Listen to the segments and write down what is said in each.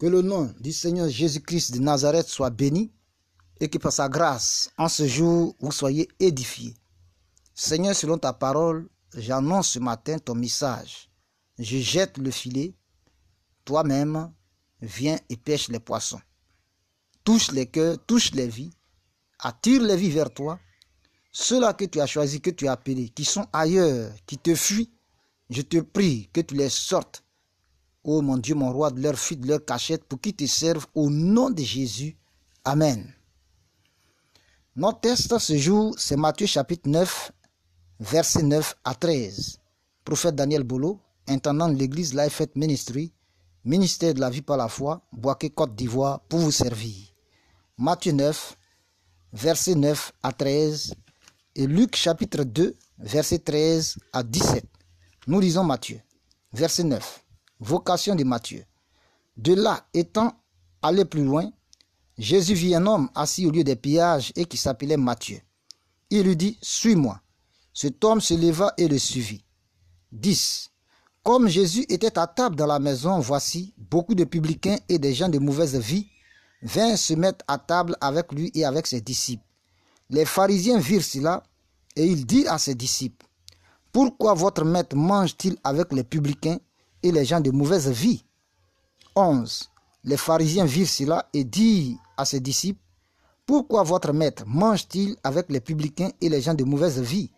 Que le nom du Seigneur Jésus-Christ de Nazareth soit béni et que par sa grâce, en ce jour, vous soyez édifiés. Seigneur, selon ta parole, j'annonce ce matin ton message. Je jette le filet. Toi-même, viens et pêche les poissons. Touche les cœurs, touche les vies. Attire les vies vers toi. Ceux-là que tu as choisis, que tu as appelés, qui sont ailleurs, qui te fuient, je te prie que tu les sortes ô mon Dieu, mon roi, de leur fuite, de leur cachette, pour qu'ils te servent au nom de Jésus. Amen. Notre texte ce jour, c'est Matthieu chapitre 9, verset 9 à 13. Prophète Daniel Bolo, intendant de l'église Life Ministry, ministère de la vie par la foi, Boaké Côte d'Ivoire, pour vous servir. Matthieu 9, verset 9 à 13, et Luc chapitre 2, verset 13 à 17. Nous lisons Matthieu, verset 9 vocation de Matthieu. De là, étant allé plus loin, Jésus vit un homme assis au lieu des pillages et qui s'appelait Matthieu. Il lui dit, Suis-moi. Cet homme se leva et le suivit. 10. Comme Jésus était à table dans la maison, voici, beaucoup de publicains et des gens de mauvaise vie vinrent se mettre à table avec lui et avec ses disciples. Les pharisiens virent cela et il dit à ses disciples, Pourquoi votre maître mange-t-il avec les publicains? Et les gens de mauvaise vie. 11. Les pharisiens virent cela et dirent à ses disciples, Pourquoi votre maître mange-t-il avec les publicains et les gens de mauvaise vie?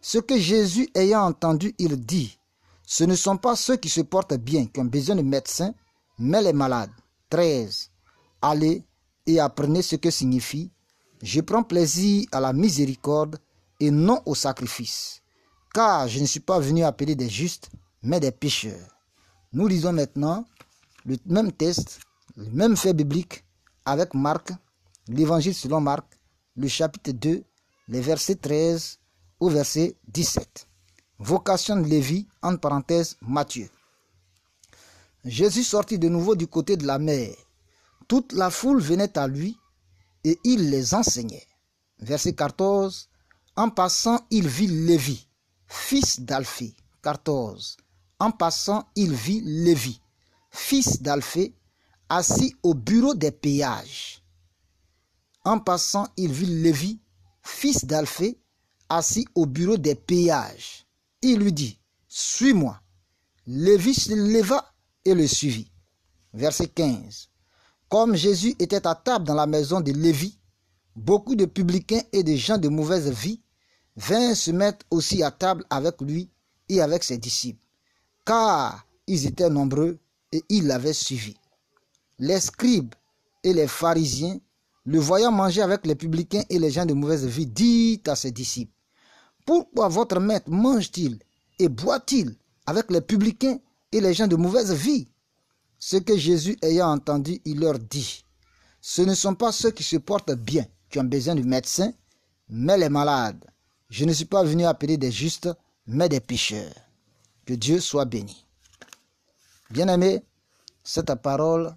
Ce que Jésus ayant entendu, il dit, Ce ne sont pas ceux qui se portent bien qui ont besoin de médecins, mais les malades. 13. Allez et apprenez ce que signifie, Je prends plaisir à la miséricorde et non au sacrifice, car je ne suis pas venu appeler des justes, mais des pécheurs. Nous lisons maintenant le même texte, le même fait biblique avec Marc, l'évangile selon Marc, le chapitre 2, les versets 13 au verset 17. Vocation de Lévi, entre parenthèses, Matthieu. Jésus sortit de nouveau du côté de la mer. Toute la foule venait à lui et il les enseignait. Verset 14. En passant, il vit Lévi, fils d'Alphée. 14. En passant, il vit Lévi, fils d'Alphée, assis au bureau des péages. En passant, il vit Lévi, fils d'Alphée, assis au bureau des péages. Il lui dit, Suis-moi. Lévi se leva et le suivit. Verset 15. Comme Jésus était à table dans la maison de Lévi, beaucoup de publicains et de gens de mauvaise vie vinrent se mettre aussi à table avec lui et avec ses disciples car ils étaient nombreux et ils l'avaient suivi. Les scribes et les pharisiens, le voyant manger avec les publicains et les gens de mauvaise vie, dit à ses disciples, Pourquoi votre maître mange-t-il et boit-il avec les publicains et les gens de mauvaise vie? Ce que Jésus ayant entendu, il leur dit, Ce ne sont pas ceux qui se portent bien qui ont besoin de médecins, mais les malades. Je ne suis pas venu appeler des justes, mais des pécheurs. Que Dieu soit béni. Bien-aimé, cette parole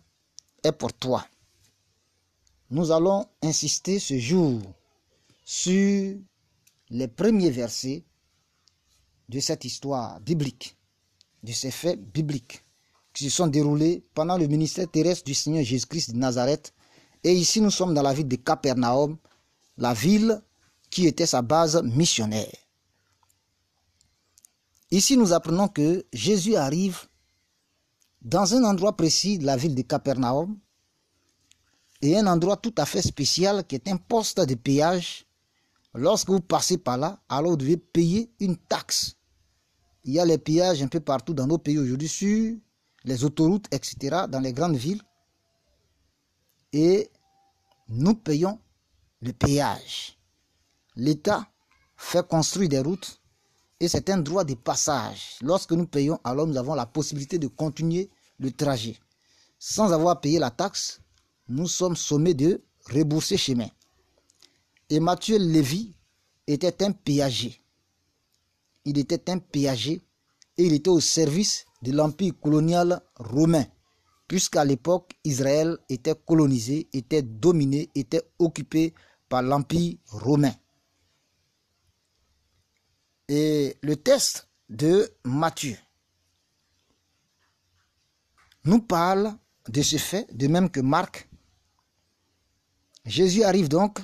est pour toi. Nous allons insister ce jour sur les premiers versets de cette histoire biblique, de ces faits bibliques qui se sont déroulés pendant le ministère terrestre du Seigneur Jésus-Christ de Nazareth. Et ici, nous sommes dans la ville de Capernaum, la ville qui était sa base missionnaire. Ici, nous apprenons que Jésus arrive dans un endroit précis de la ville de Capernaum et un endroit tout à fait spécial qui est un poste de péage. Lorsque vous passez par là, alors vous devez payer une taxe. Il y a les péages un peu partout dans nos pays aujourd'hui, sur les autoroutes, etc., dans les grandes villes. Et nous payons le péage. L'État fait construire des routes et c'est un droit de passage. Lorsque nous payons, alors nous avons la possibilité de continuer le trajet. Sans avoir payé la taxe, nous sommes sommés de rembourser chemin. Et Mathieu Lévy était un péager. Il était un péager et il était au service de l'empire colonial romain, puisqu'à l'époque, Israël était colonisé, était dominé, était occupé par l'empire romain. Et le texte de Matthieu nous parle de ce fait, de même que Marc, Jésus arrive donc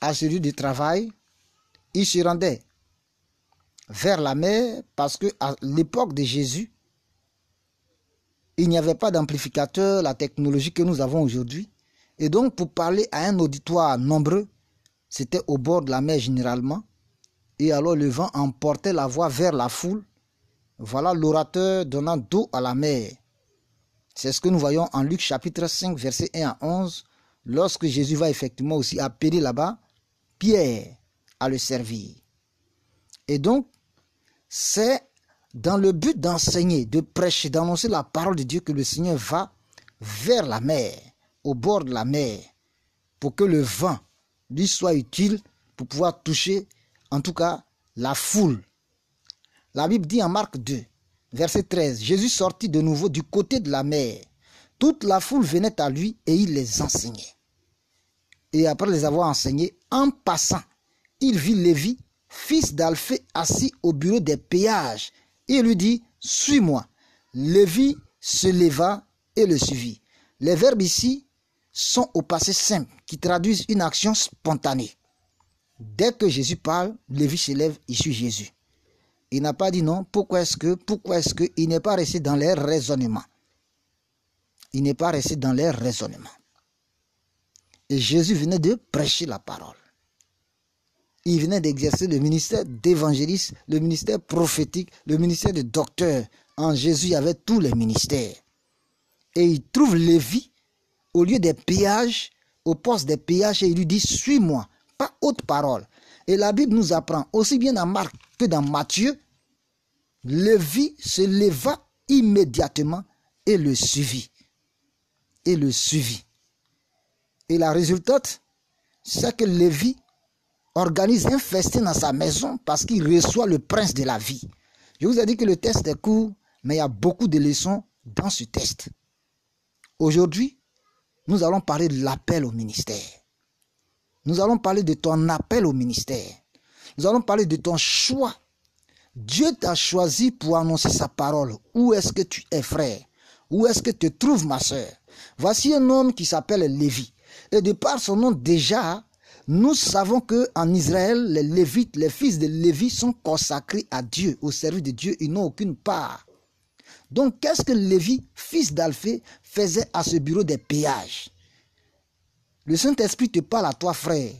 à celui du travail. Il se rendait vers la mer parce que à l'époque de Jésus, il n'y avait pas d'amplificateur, la technologie que nous avons aujourd'hui. Et donc, pour parler à un auditoire nombreux, c'était au bord de la mer généralement. Et alors le vent emportait la voix vers la foule. Voilà l'orateur donnant dos à la mer. C'est ce que nous voyons en Luc chapitre 5, verset 1 à 11, lorsque Jésus va effectivement aussi appeler là-bas Pierre à le servir. Et donc, c'est dans le but d'enseigner, de prêcher, d'annoncer la parole de Dieu que le Seigneur va vers la mer, au bord de la mer, pour que le vent lui soit utile pour pouvoir toucher, en tout cas, la foule. La Bible dit en Marc 2, verset 13, Jésus sortit de nouveau du côté de la mer. Toute la foule venait à lui et il les enseignait. Et après les avoir enseignés, en passant, il vit Lévi, fils d'Alphée, assis au bureau des péages il lui dit, suis-moi. Lévi se leva et le suivit. Les verbes ici sont au passé simple qui traduisent une action spontanée. Dès que Jésus parle, Lévi se lève et suit Jésus. Il n'a pas dit non. Pourquoi est-ce que, pourquoi est-ce que il n'est pas resté dans les raisonnements? Il n'est pas resté dans les raisonnements. Et Jésus venait de prêcher la parole il venait d'exercer le ministère d'évangéliste, le ministère prophétique, le ministère de docteur. En Jésus, il y avait tous les ministères. Et il trouve Lévi au lieu des péages, au poste des péages, et il lui dit Suis-moi, pas autre parole. Et la Bible nous apprend, aussi bien dans Marc que dans Matthieu, Lévi se leva immédiatement et le suivit. Et le suivit. Et la résultante, c'est que Lévi organise un festin dans sa maison parce qu'il reçoit le prince de la vie. Je vous ai dit que le test est court, mais il y a beaucoup de leçons dans ce test. Aujourd'hui, nous allons parler de l'appel au ministère. Nous allons parler de ton appel au ministère. Nous allons parler de ton choix. Dieu t'a choisi pour annoncer sa parole. Où est-ce que tu es, frère? Où est-ce que te trouves, ma soeur Voici un homme qui s'appelle Lévi. Et de par son nom déjà, nous savons que en Israël, les Lévites, les fils de Lévi sont consacrés à Dieu, au service de Dieu, ils n'ont aucune part. Donc, qu'est-ce que Lévi, fils d'Alphée, faisait à ce bureau des péages? Le Saint-Esprit te parle à toi, frère.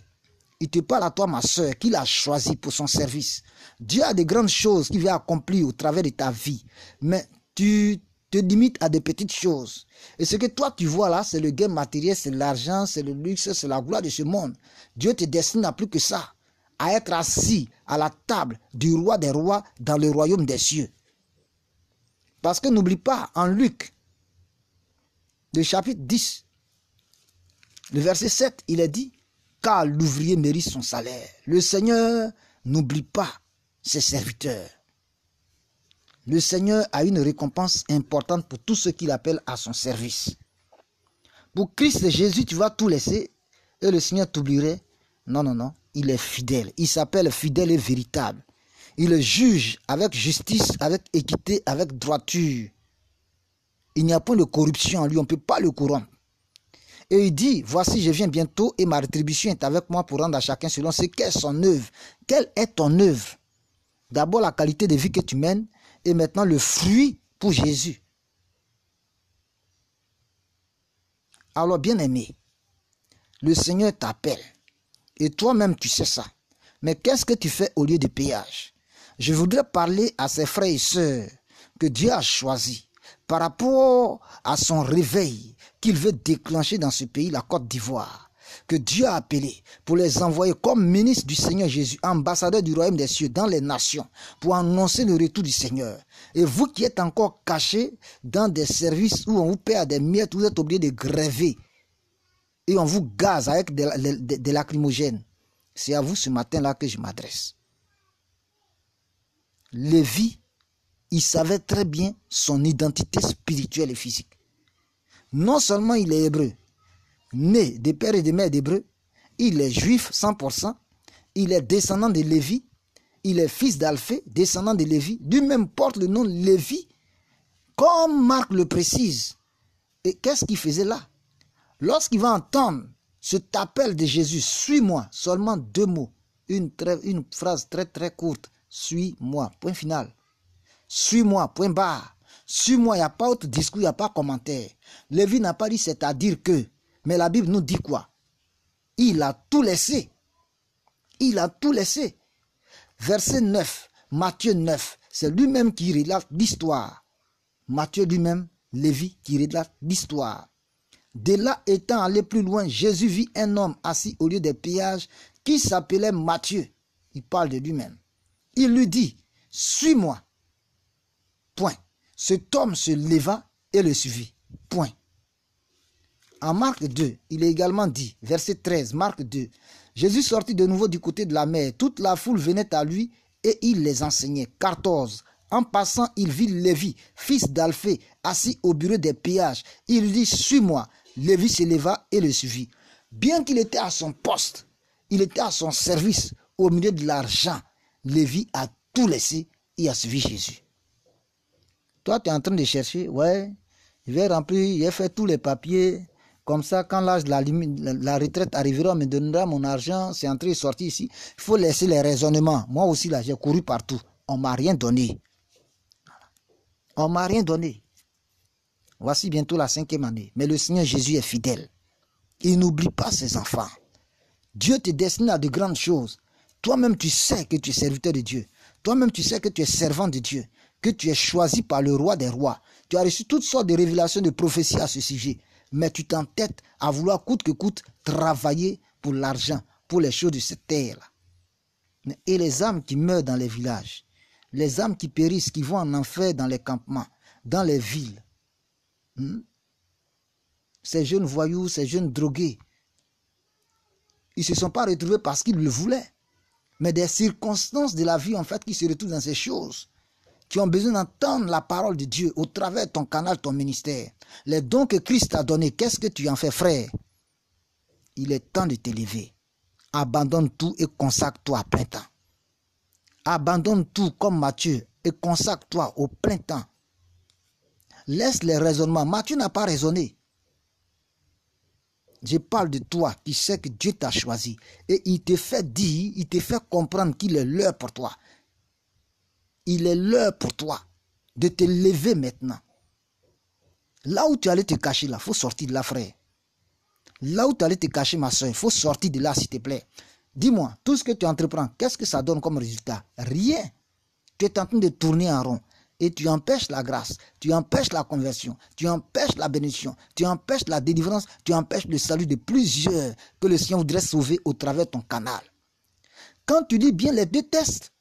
Il te parle à toi, ma soeur, qu'il a choisi pour son service. Dieu a de grandes choses qu'il veut accomplir au travers de ta vie. Mais tu te limite à des petites choses. Et ce que toi tu vois là, c'est le gain matériel, c'est l'argent, c'est le luxe, c'est la gloire de ce monde. Dieu te destine à plus que ça, à être assis à la table du roi des rois dans le royaume des cieux. Parce que n'oublie pas, en Luc, le chapitre 10, le verset 7, il est dit, car l'ouvrier mérite son salaire. Le Seigneur n'oublie pas ses serviteurs. Le Seigneur a une récompense importante pour tous ceux qu'il appelle à son service. Pour Christ et Jésus, tu vas tout laisser et le Seigneur t'oublierait. Non, non, non. Il est fidèle. Il s'appelle fidèle et véritable. Il juge avec justice, avec équité, avec droiture. Il n'y a point de corruption en lui. On ne peut pas le corrompre. Et il dit, voici, je viens bientôt et ma rétribution est avec moi pour rendre à chacun selon ce qu'est son œuvre. Quelle est ton œuvre? D'abord la qualité de vie que tu mènes et maintenant le fruit pour Jésus. Alors bien aimé, le Seigneur t'appelle et toi-même tu sais ça. Mais qu'est-ce que tu fais au lieu de péage? Je voudrais parler à ces frères et sœurs que Dieu a choisis par rapport à son réveil qu'il veut déclencher dans ce pays, la Côte d'Ivoire que Dieu a appelé pour les envoyer comme ministres du Seigneur Jésus, ambassadeurs du royaume des cieux dans les nations, pour annoncer le retour du Seigneur. Et vous qui êtes encore cachés dans des services où on vous à des miettes, vous êtes obligés de gréver et on vous gaze avec des, lacrymogènes. C'est à vous ce matin-là que je m'adresse. Lévi, il savait très bien son identité spirituelle et physique. Non seulement il est hébreu, né des pères et des mères d'Hébreux, il est juif 100%, il est descendant de Lévi, il est fils d'Alphée, descendant de Lévi, du même porte le nom Lévi, comme Marc le précise. Et qu'est-ce qu'il faisait là? Lorsqu'il va entendre cet appel de Jésus, suis-moi, seulement deux mots, une phrase très très courte, suis-moi, point final. Suis-moi, point barre. Suis-moi, il n'y a pas autre discours, il n'y a pas commentaire. Lévi n'a pas dit c'est-à-dire que, mais la Bible nous dit quoi? Il a tout laissé. Il a tout laissé. Verset 9, Matthieu 9, c'est lui-même qui relate l'histoire. Matthieu lui-même, Lévi, qui relate l'histoire. De là étant allé plus loin, Jésus vit un homme assis au lieu des pillages qui s'appelait Matthieu. Il parle de lui-même. Il lui dit, suis-moi. Cet homme se leva et le suivit. Point. En Marc 2, il est également dit, verset 13, Marc 2, Jésus sortit de nouveau du côté de la mer. Toute la foule venait à lui et il les enseignait. 14. En passant, il vit Lévi, fils d'Alphée, assis au bureau des pillages. Il lui dit, suis-moi. Lévi se leva et le suivit. Bien qu'il était à son poste, il était à son service, au milieu de l'argent. Lévi a tout laissé et a suivi Jésus. Toi, tu es en train de chercher, ouais, je vais remplir, j'ai fait tous les papiers, comme ça, quand l'âge la, retraite arrivera, on me donnera mon argent, c'est entré et sorti ici. Il faut laisser les raisonnements. Moi aussi, là, j'ai couru partout. On m'a rien donné. On m'a rien donné. Voici bientôt la cinquième année. Mais le Seigneur Jésus est fidèle. Il n'oublie pas ses enfants. Dieu te destine à de grandes choses. Toi-même, tu sais que tu es serviteur de Dieu. Toi-même, tu sais que tu es servant de Dieu. Que tu es choisi par le roi des rois. Tu as reçu toutes sortes de révélations, de prophéties à ce sujet mais tu t'entêtes à vouloir coûte que coûte travailler pour l'argent, pour les choses de cette terre. Et les âmes qui meurent dans les villages, les âmes qui périssent, qui vont en enfer dans les campements, dans les villes. Hmm? Ces jeunes voyous, ces jeunes drogués, ils ne se sont pas retrouvés parce qu'ils le voulaient, mais des circonstances de la vie en fait qui se retrouvent dans ces choses qui ont besoin d'entendre la parole de Dieu au travers de ton canal, ton ministère. Les dons que Christ t'a donnés, qu'est-ce que tu en fais, frère? Il est temps de t'élever. Abandonne tout et consacre-toi à plein temps. Abandonne tout comme Matthieu et consacre-toi au plein temps. Laisse les raisonnements. Matthieu n'a pas raisonné. Je parle de toi qui sais que Dieu t'a choisi. Et il te fait dire, il te fait comprendre qu'il est l'heure pour toi il est l'heure pour toi de te lever maintenant. Là où tu allais te cacher, là, faut sortir de là, frère. Là où tu allais te cacher, ma soeur, il faut sortir de là, s'il te plaît. Dis-moi, tout ce que tu entreprends, qu'est-ce que ça donne comme résultat? Rien. Tu es en train de tourner en rond et tu empêches la grâce, tu empêches la conversion, tu empêches la bénédiction, tu empêches la délivrance, tu empêches le salut de plusieurs que le Seigneur voudrait sauver au travers de ton canal. Quand tu dis bien les deux tests,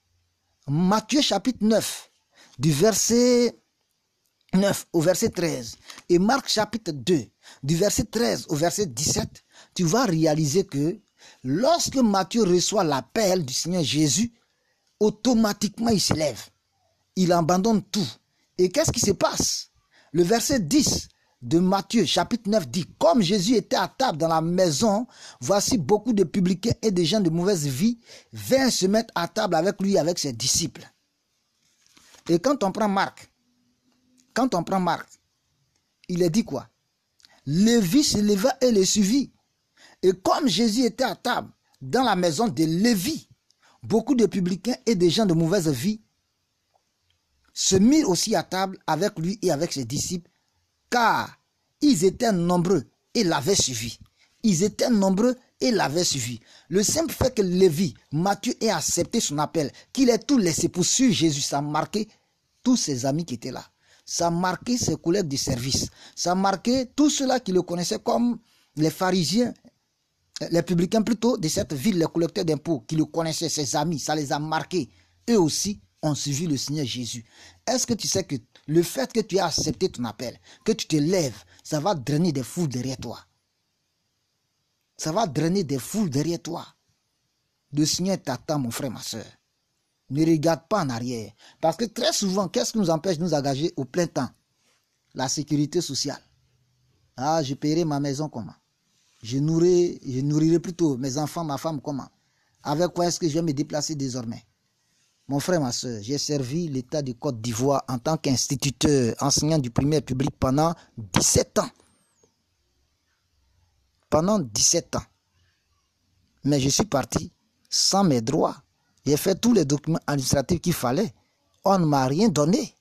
Matthieu chapitre 9, du verset 9 au verset 13, et Marc chapitre 2, du verset 13 au verset 17, tu vas réaliser que lorsque Matthieu reçoit l'appel du Seigneur Jésus, automatiquement il s'élève. Il abandonne tout. Et qu'est-ce qui se passe? Le verset 10 de Matthieu chapitre 9 dit, comme Jésus était à table dans la maison, voici beaucoup de publicains et de gens de mauvaise vie vinrent se mettre à table avec lui, avec ses disciples. Et quand on prend Marc, quand on prend Marc, il est dit quoi Lévi se leva et le suivit. Et comme Jésus était à table dans la maison de Lévi, beaucoup de publicains et de gens de mauvaise vie se mirent aussi à table avec lui et avec ses disciples car ils étaient nombreux et l'avaient suivi. Ils étaient nombreux et l'avaient suivi. Le simple fait que Lévi, Matthieu ait accepté son appel, qu'il ait tout laissé pour suivre Jésus, ça a marqué tous ses amis qui étaient là. Ça a marqué ses collègues de service. Ça a marqué tous ceux-là qui le connaissaient comme les pharisiens, les publicains plutôt de cette ville, les collecteurs d'impôts, qui le connaissaient, ses amis. Ça les a marqués. Eux aussi suivi le Seigneur Jésus. Est-ce que tu sais que le fait que tu aies accepté ton appel, que tu te lèves, ça va drainer des foules derrière toi? Ça va drainer des foules derrière toi. Le Seigneur t'attend, mon frère, ma soeur. Ne regarde pas en arrière. Parce que très souvent, qu'est-ce qui nous empêche de nous engager au plein temps? La sécurité sociale. Ah, je paierai ma maison comment? Je nourrirai, je nourrirai plutôt mes enfants, ma femme comment? Avec quoi est-ce que je vais me déplacer désormais? Mon frère, ma soeur, j'ai servi l'État de Côte d'Ivoire en tant qu'instituteur, enseignant du primaire public pendant 17 ans. pendant 17 ans. Mais je suis parti sans mes droits. J'ai fait tous les documents administratifs qu'il fallait. On ne m'a rien donné.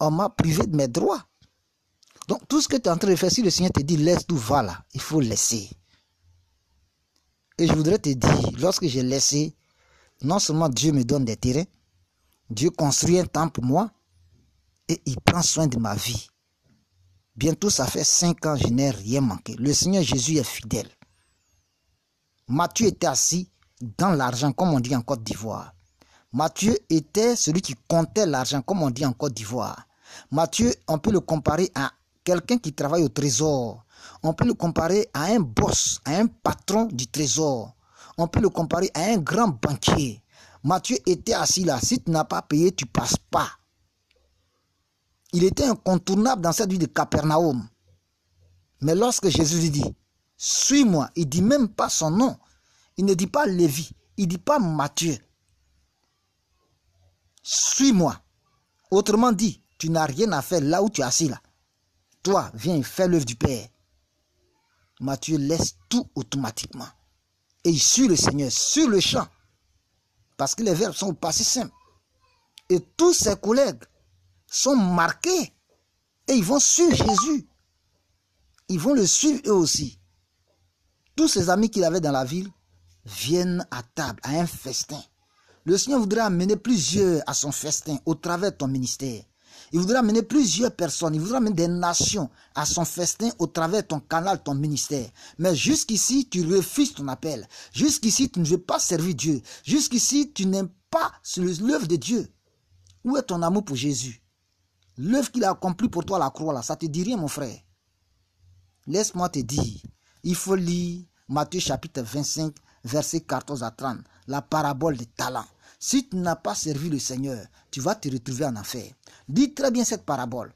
On m'a privé de mes droits. Donc tout ce que tu es en train de faire, si le Seigneur te dit laisse tout, va là, il faut laisser. Et je voudrais te dire, lorsque j'ai laissé, non seulement Dieu me donne des terrains, Dieu construit un temple pour moi et il prend soin de ma vie. Bientôt, ça fait cinq ans, je n'ai rien manqué. Le Seigneur Jésus est fidèle. Matthieu était assis dans l'argent, comme on dit en Côte d'Ivoire. Matthieu était celui qui comptait l'argent, comme on dit en Côte d'Ivoire. Matthieu, on peut le comparer à quelqu'un qui travaille au trésor. On peut le comparer à un boss, à un patron du trésor. On peut le comparer à un grand banquier. Matthieu était assis là. Si tu n'as pas payé, tu passes pas. Il était incontournable dans cette vie de Capernaum. Mais lorsque Jésus lui dit, suis-moi, il dit même pas son nom. Il ne dit pas Lévi, il dit pas Matthieu. Suis-moi. Autrement dit, tu n'as rien à faire là où tu es assis là. Toi, viens, fais l'œuvre du Père. Matthieu laisse tout automatiquement. Et il suit le Seigneur sur le champ. Parce que les verbes sont pas si simples. Et tous ses collègues sont marqués. Et ils vont suivre Jésus. Ils vont le suivre eux aussi. Tous ses amis qu'il avait dans la ville viennent à table, à un festin. Le Seigneur voudrait amener plusieurs à son festin au travers de ton ministère. Il voudra amener plusieurs personnes, il voudra amener des nations à son festin au travers de ton canal, ton ministère. Mais jusqu'ici, tu refuses ton appel. Jusqu'ici, tu ne veux pas servir Dieu. Jusqu'ici, tu n'aimes pas l'œuvre de Dieu. Où est ton amour pour Jésus? L'œuvre qu'il a accomplie pour toi à la croix, là, ça te dit rien, mon frère. Laisse-moi te dire, il faut lire Matthieu chapitre 25, verset 14 à 30, la parabole des talents. Si tu n'as pas servi le Seigneur, tu vas te retrouver en affaire. Dis très bien cette parabole.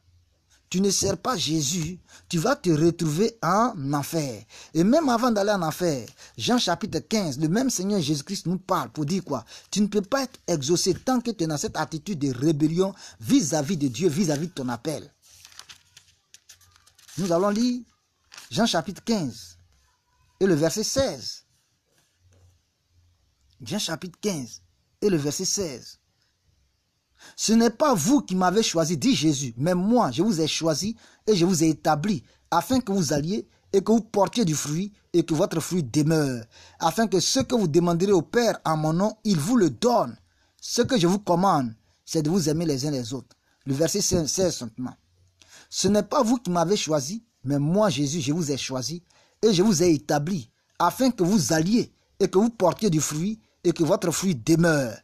Tu ne sers pas Jésus, tu vas te retrouver en enfer. Et même avant d'aller en enfer, Jean chapitre 15, le même Seigneur Jésus-Christ nous parle pour dire quoi? Tu ne peux pas être exaucé tant que tu es dans cette attitude de rébellion vis-à-vis de Dieu, vis-à-vis de ton appel. Nous allons lire Jean chapitre 15 et le verset 16. Jean chapitre 15 et le verset 16. Ce n'est pas vous qui m'avez choisi, dit Jésus, mais moi, je vous ai choisi et je vous ai établi afin que vous alliez et que vous portiez du fruit et que votre fruit demeure, afin que ce que vous demanderez au Père en mon nom, il vous le donne. Ce que je vous commande, c'est de vous aimer les uns les autres. Le verset 16 simplement. Ce n'est pas vous qui m'avez choisi, mais moi, Jésus, je vous ai choisi et je vous ai établi, afin que vous alliez et que vous portiez du fruit et que votre fruit demeure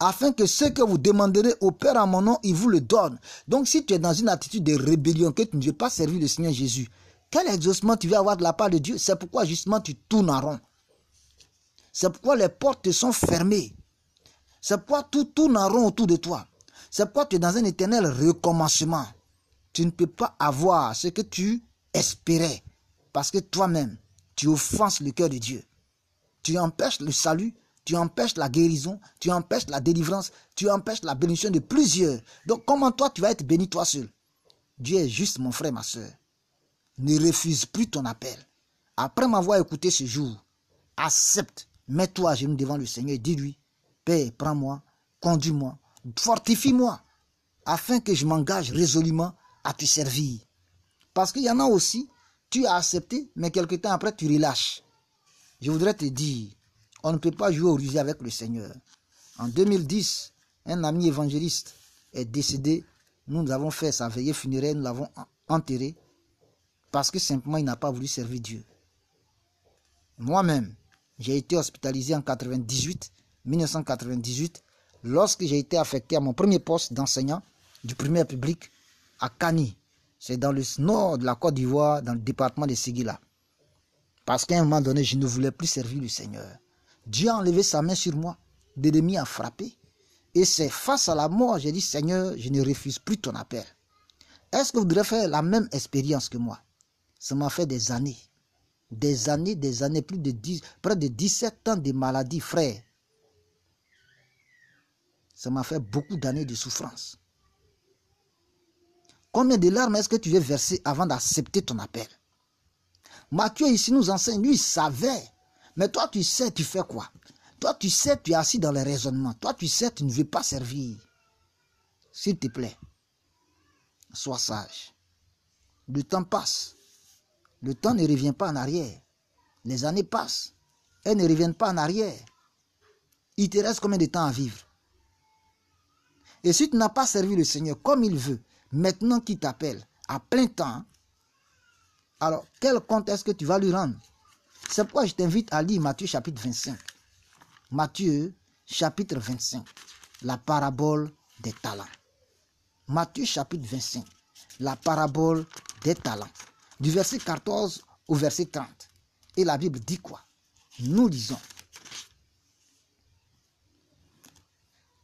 afin que ce que vous demanderez au Père en mon nom, il vous le donne. Donc si tu es dans une attitude de rébellion, que tu ne veux pas servir le Seigneur Jésus, quel exaucement tu veux avoir de la part de Dieu? C'est pourquoi justement tu tournes en rond. C'est pourquoi les portes te sont fermées. C'est pourquoi tout tourne en rond autour de toi. C'est pourquoi tu es dans un éternel recommencement. Tu ne peux pas avoir ce que tu espérais. Parce que toi-même, tu offenses le cœur de Dieu. Tu empêches le salut tu empêches la guérison, tu empêches la délivrance, tu empêches la bénédiction de plusieurs. Donc comment toi tu vas être béni toi seul? Dieu est juste mon frère, ma soeur. Ne refuse plus ton appel. Après m'avoir écouté ce jour, accepte, mets-toi à genoux devant le Seigneur dis-lui, Père, prends-moi, conduis-moi, fortifie-moi, afin que je m'engage résolument à te servir. Parce qu'il y en a aussi, tu as accepté, mais quelque temps après, tu relâches. Je voudrais te dire, on ne peut pas jouer au rusé avec le Seigneur. En 2010, un ami évangéliste est décédé. Nous avons fait sa veillée funéraire, nous l'avons enterré parce que simplement il n'a pas voulu servir Dieu. Moi-même, j'ai été hospitalisé en 98, 1998, lorsque j'ai été affecté à mon premier poste d'enseignant du premier public à Kani. C'est dans le nord de la Côte d'Ivoire, dans le département de Seguila. Parce qu'à un moment donné, je ne voulais plus servir le Seigneur. Dieu a enlevé sa main sur moi. L'ennemi a frappé. Et c'est face à la mort, j'ai dit, Seigneur, je ne refuse plus ton appel. Est-ce que vous voudrez faire la même expérience que moi? Ça m'a fait des années. Des années, des années, plus de 10, près de 17 ans de maladie, frère. Ça m'a fait beaucoup d'années de souffrance. Combien de larmes est-ce que tu veux verser avant d'accepter ton appel? Matthieu ici nous enseigne, lui il savait. Mais toi tu sais, tu fais quoi? Toi tu sais, tu es assis dans les raisonnements. Toi tu sais, tu ne veux pas servir. S'il te plaît, sois sage. Le temps passe. Le temps ne revient pas en arrière. Les années passent. Elles ne reviennent pas en arrière. Il te reste combien de temps à vivre? Et si tu n'as pas servi le Seigneur comme il veut, maintenant qu'il t'appelle à plein temps, alors quel compte est-ce que tu vas lui rendre? C'est pourquoi je t'invite à lire Matthieu chapitre 25. Matthieu chapitre 25, la parabole des talents. Matthieu chapitre 25, la parabole des talents. Du verset 14 au verset 30. Et la Bible dit quoi? Nous lisons.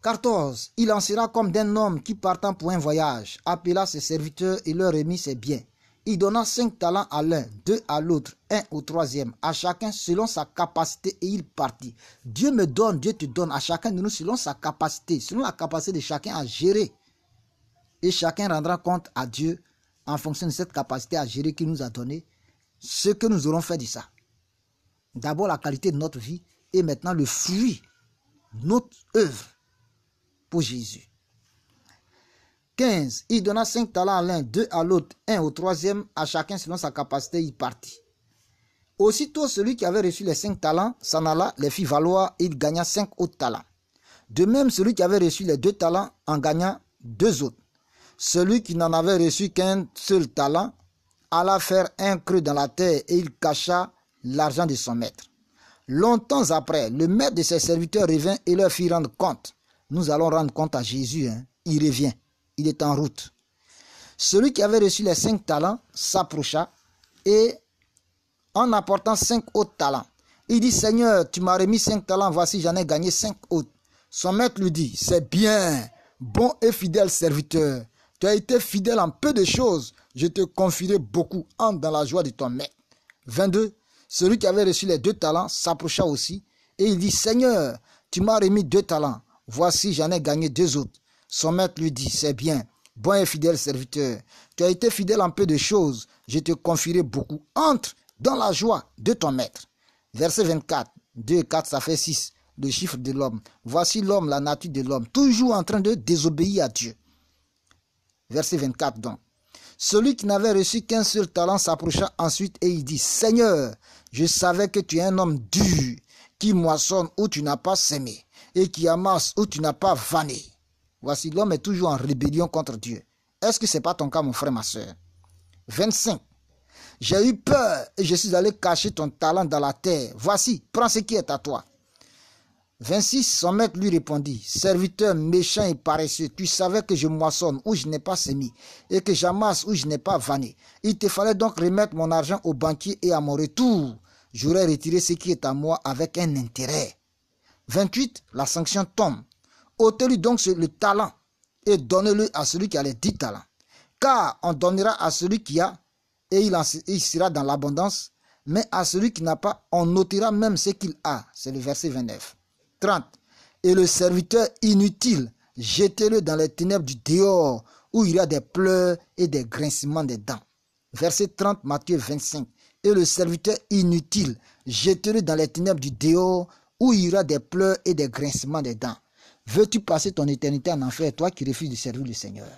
14. Il en sera comme d'un homme qui partant pour un voyage, appela ses serviteurs et leur remit ses biens. Il donna cinq talents à l'un, deux à l'autre, un au troisième, à chacun selon sa capacité et il partit. Dieu me donne, Dieu te donne à chacun de nous selon sa capacité, selon la capacité de chacun à gérer. Et chacun rendra compte à Dieu en fonction de cette capacité à gérer qu'il nous a donné, ce que nous aurons fait de ça. D'abord la qualité de notre vie et maintenant le fruit, notre œuvre pour Jésus. 15. Il donna cinq talents à l'un, deux à l'autre, un au troisième, à chacun selon sa capacité, il partit. Aussitôt, celui qui avait reçu les cinq talents s'en alla, les fit valoir, et il gagna cinq autres talents. De même, celui qui avait reçu les deux talents en gagna deux autres. Celui qui n'en avait reçu qu'un seul talent alla faire un creux dans la terre et il cacha l'argent de son maître. Longtemps après, le maître de ses serviteurs revint et leur fit rendre compte. Nous allons rendre compte à Jésus. Hein. Il revient. Il est en route. Celui qui avait reçu les cinq talents s'approcha et en apportant cinq autres talents, il dit Seigneur, tu m'as remis cinq talents, voici j'en ai gagné cinq autres. Son maître lui dit C'est bien, bon et fidèle serviteur. Tu as été fidèle en peu de choses. Je te confierai beaucoup. Entre dans la joie de ton maître. 22. Celui qui avait reçu les deux talents s'approcha aussi et il dit Seigneur, tu m'as remis deux talents. Voici, j'en ai gagné deux autres. Son maître lui dit, c'est bien, bon et fidèle serviteur. Tu as été fidèle en peu de choses, je te confierai beaucoup. Entre dans la joie de ton maître. Verset 24, 2 et 4, ça fait 6, le chiffre de l'homme. Voici l'homme, la nature de l'homme, toujours en train de désobéir à Dieu. Verset 24 donc. Celui qui n'avait reçu qu'un seul talent s'approcha ensuite et il dit, Seigneur, je savais que tu es un homme dur, qui moissonne où tu n'as pas semé et qui amasse où tu n'as pas vanné. Voici, l'homme est toujours en rébellion contre Dieu. Est-ce que ce n'est pas ton cas, mon frère, ma soeur? 25. J'ai eu peur et je suis allé cacher ton talent dans la terre. Voici, prends ce qui est à toi. 26. Son maître lui répondit, Serviteur méchant et paresseux, tu savais que je moissonne où je n'ai pas semé et que j'amasse où je n'ai pas vanné. Il te fallait donc remettre mon argent au banquier et à mon retour, j'aurais retiré ce qui est à moi avec un intérêt. 28, la sanction tombe. Ôtez-lui donc le talent et donnez-le à celui qui a les dix talents. Car on donnera à celui qui a et il, sera dans l'abondance, mais à celui qui n'a pas, on ôtera même ce qu'il a. C'est le verset 29. 30. Et le serviteur inutile, jetez-le dans les ténèbres du dehors, où il y a des pleurs et des grincements des dents. Verset 30, Matthieu 25. Et le serviteur inutile, jetez-le dans les ténèbres du dehors, où il y aura des pleurs et des grincements des dents. Veux-tu passer ton éternité en enfer, toi qui refuses de servir le Seigneur?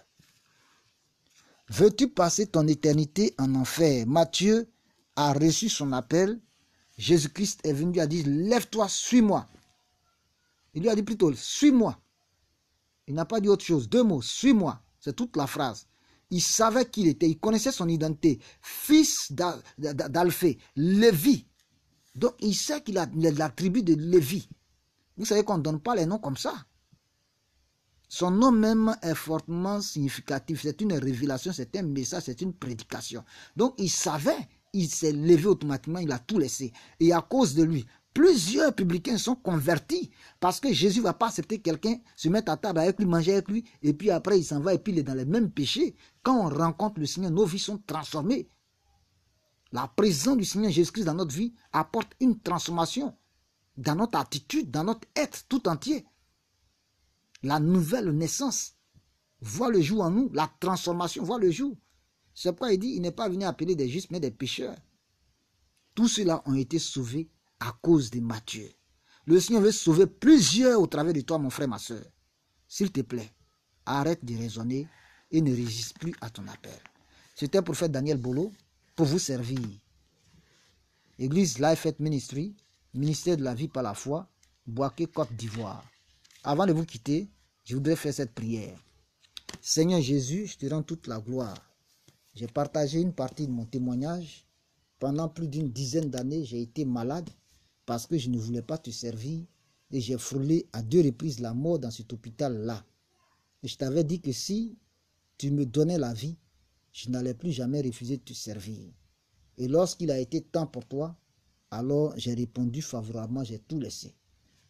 Veux-tu passer ton éternité en enfer? Matthieu a reçu son appel. Jésus-Christ est venu, lui a dit, lève-toi, suis-moi. Il lui a dit plutôt, suis-moi. Il n'a pas dit autre chose. Deux mots, suis-moi. C'est toute la phrase. Il savait qui il était, il connaissait son identité. Fils d'Alphée, Lévi, donc il sait qu'il a la tribu de Lévi. Vous savez qu'on ne donne pas les noms comme ça. Son nom même est fortement significatif. C'est une révélation, c'est un message, c'est une prédication. Donc il savait, il s'est levé automatiquement, il a tout laissé. Et à cause de lui, plusieurs publicains sont convertis parce que Jésus ne va pas accepter quelqu'un se mettre à table avec lui, manger avec lui, et puis après il s'en va et puis il est dans les mêmes péchés. Quand on rencontre le Seigneur, nos vies sont transformées. La présence du Seigneur Jésus-Christ dans notre vie apporte une transformation dans notre attitude, dans notre être tout entier. La nouvelle naissance voit le jour en nous, la transformation voit le jour. C'est pourquoi il dit, il n'est pas venu appeler des justes, mais des pécheurs. Tous ceux-là ont été sauvés à cause de Matthieu. Le Seigneur veut sauver plusieurs au travers de toi, mon frère, ma soeur. S'il te plaît, arrête de raisonner et ne résiste plus à ton appel. C'était le prophète Daniel Bolo pour vous servir. Église Life at Ministry, ministère de la vie par la foi, Boaké, Côte d'Ivoire. Avant de vous quitter, je voudrais faire cette prière. Seigneur Jésus, je te rends toute la gloire. J'ai partagé une partie de mon témoignage. Pendant plus d'une dizaine d'années, j'ai été malade parce que je ne voulais pas te servir et j'ai frôlé à deux reprises la mort dans cet hôpital-là. Et je t'avais dit que si tu me donnais la vie, je n'allais plus jamais refuser de te servir. Et lorsqu'il a été temps pour toi, alors j'ai répondu favorablement, j'ai tout laissé.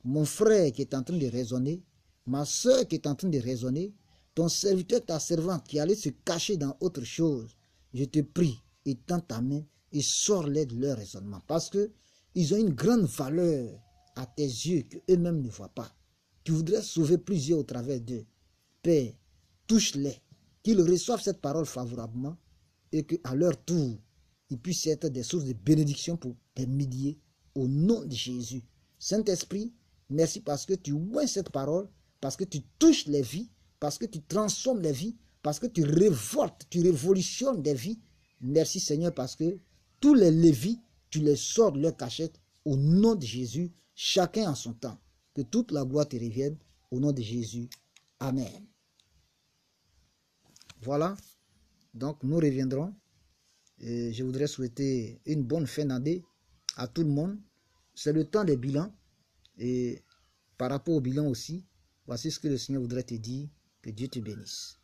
Mon frère qui est en train de raisonner, ma soeur qui est en train de raisonner, ton serviteur, ta servante qui allait se cacher dans autre chose, je te prie, étends ta main et sors-les de leur raisonnement. Parce que ils ont une grande valeur à tes yeux qu'eux-mêmes ne voient pas. Tu voudrais sauver plusieurs au travers d'eux. Père, touche-les, qu'ils reçoivent cette parole favorablement et qu'à leur tour, ils puissent être des sources de bénédiction pour des milliers au nom de Jésus. Saint-Esprit, merci parce que tu oins cette parole, parce que tu touches les vies, parce que tu transformes les vies, parce que tu révoltes, tu révolutionnes des vies. Merci Seigneur parce que tous les lévis, tu les sors de leur cachette au nom de Jésus, chacun en son temps. Que toute la gloire te revienne au nom de Jésus. Amen. Voilà. Donc nous reviendrons. Je voudrais souhaiter une bonne fin d'année à tout le monde. C'est le temps des bilans. Et par rapport au bilan aussi, voici ce que le Seigneur voudrait te dire. Que Dieu te bénisse.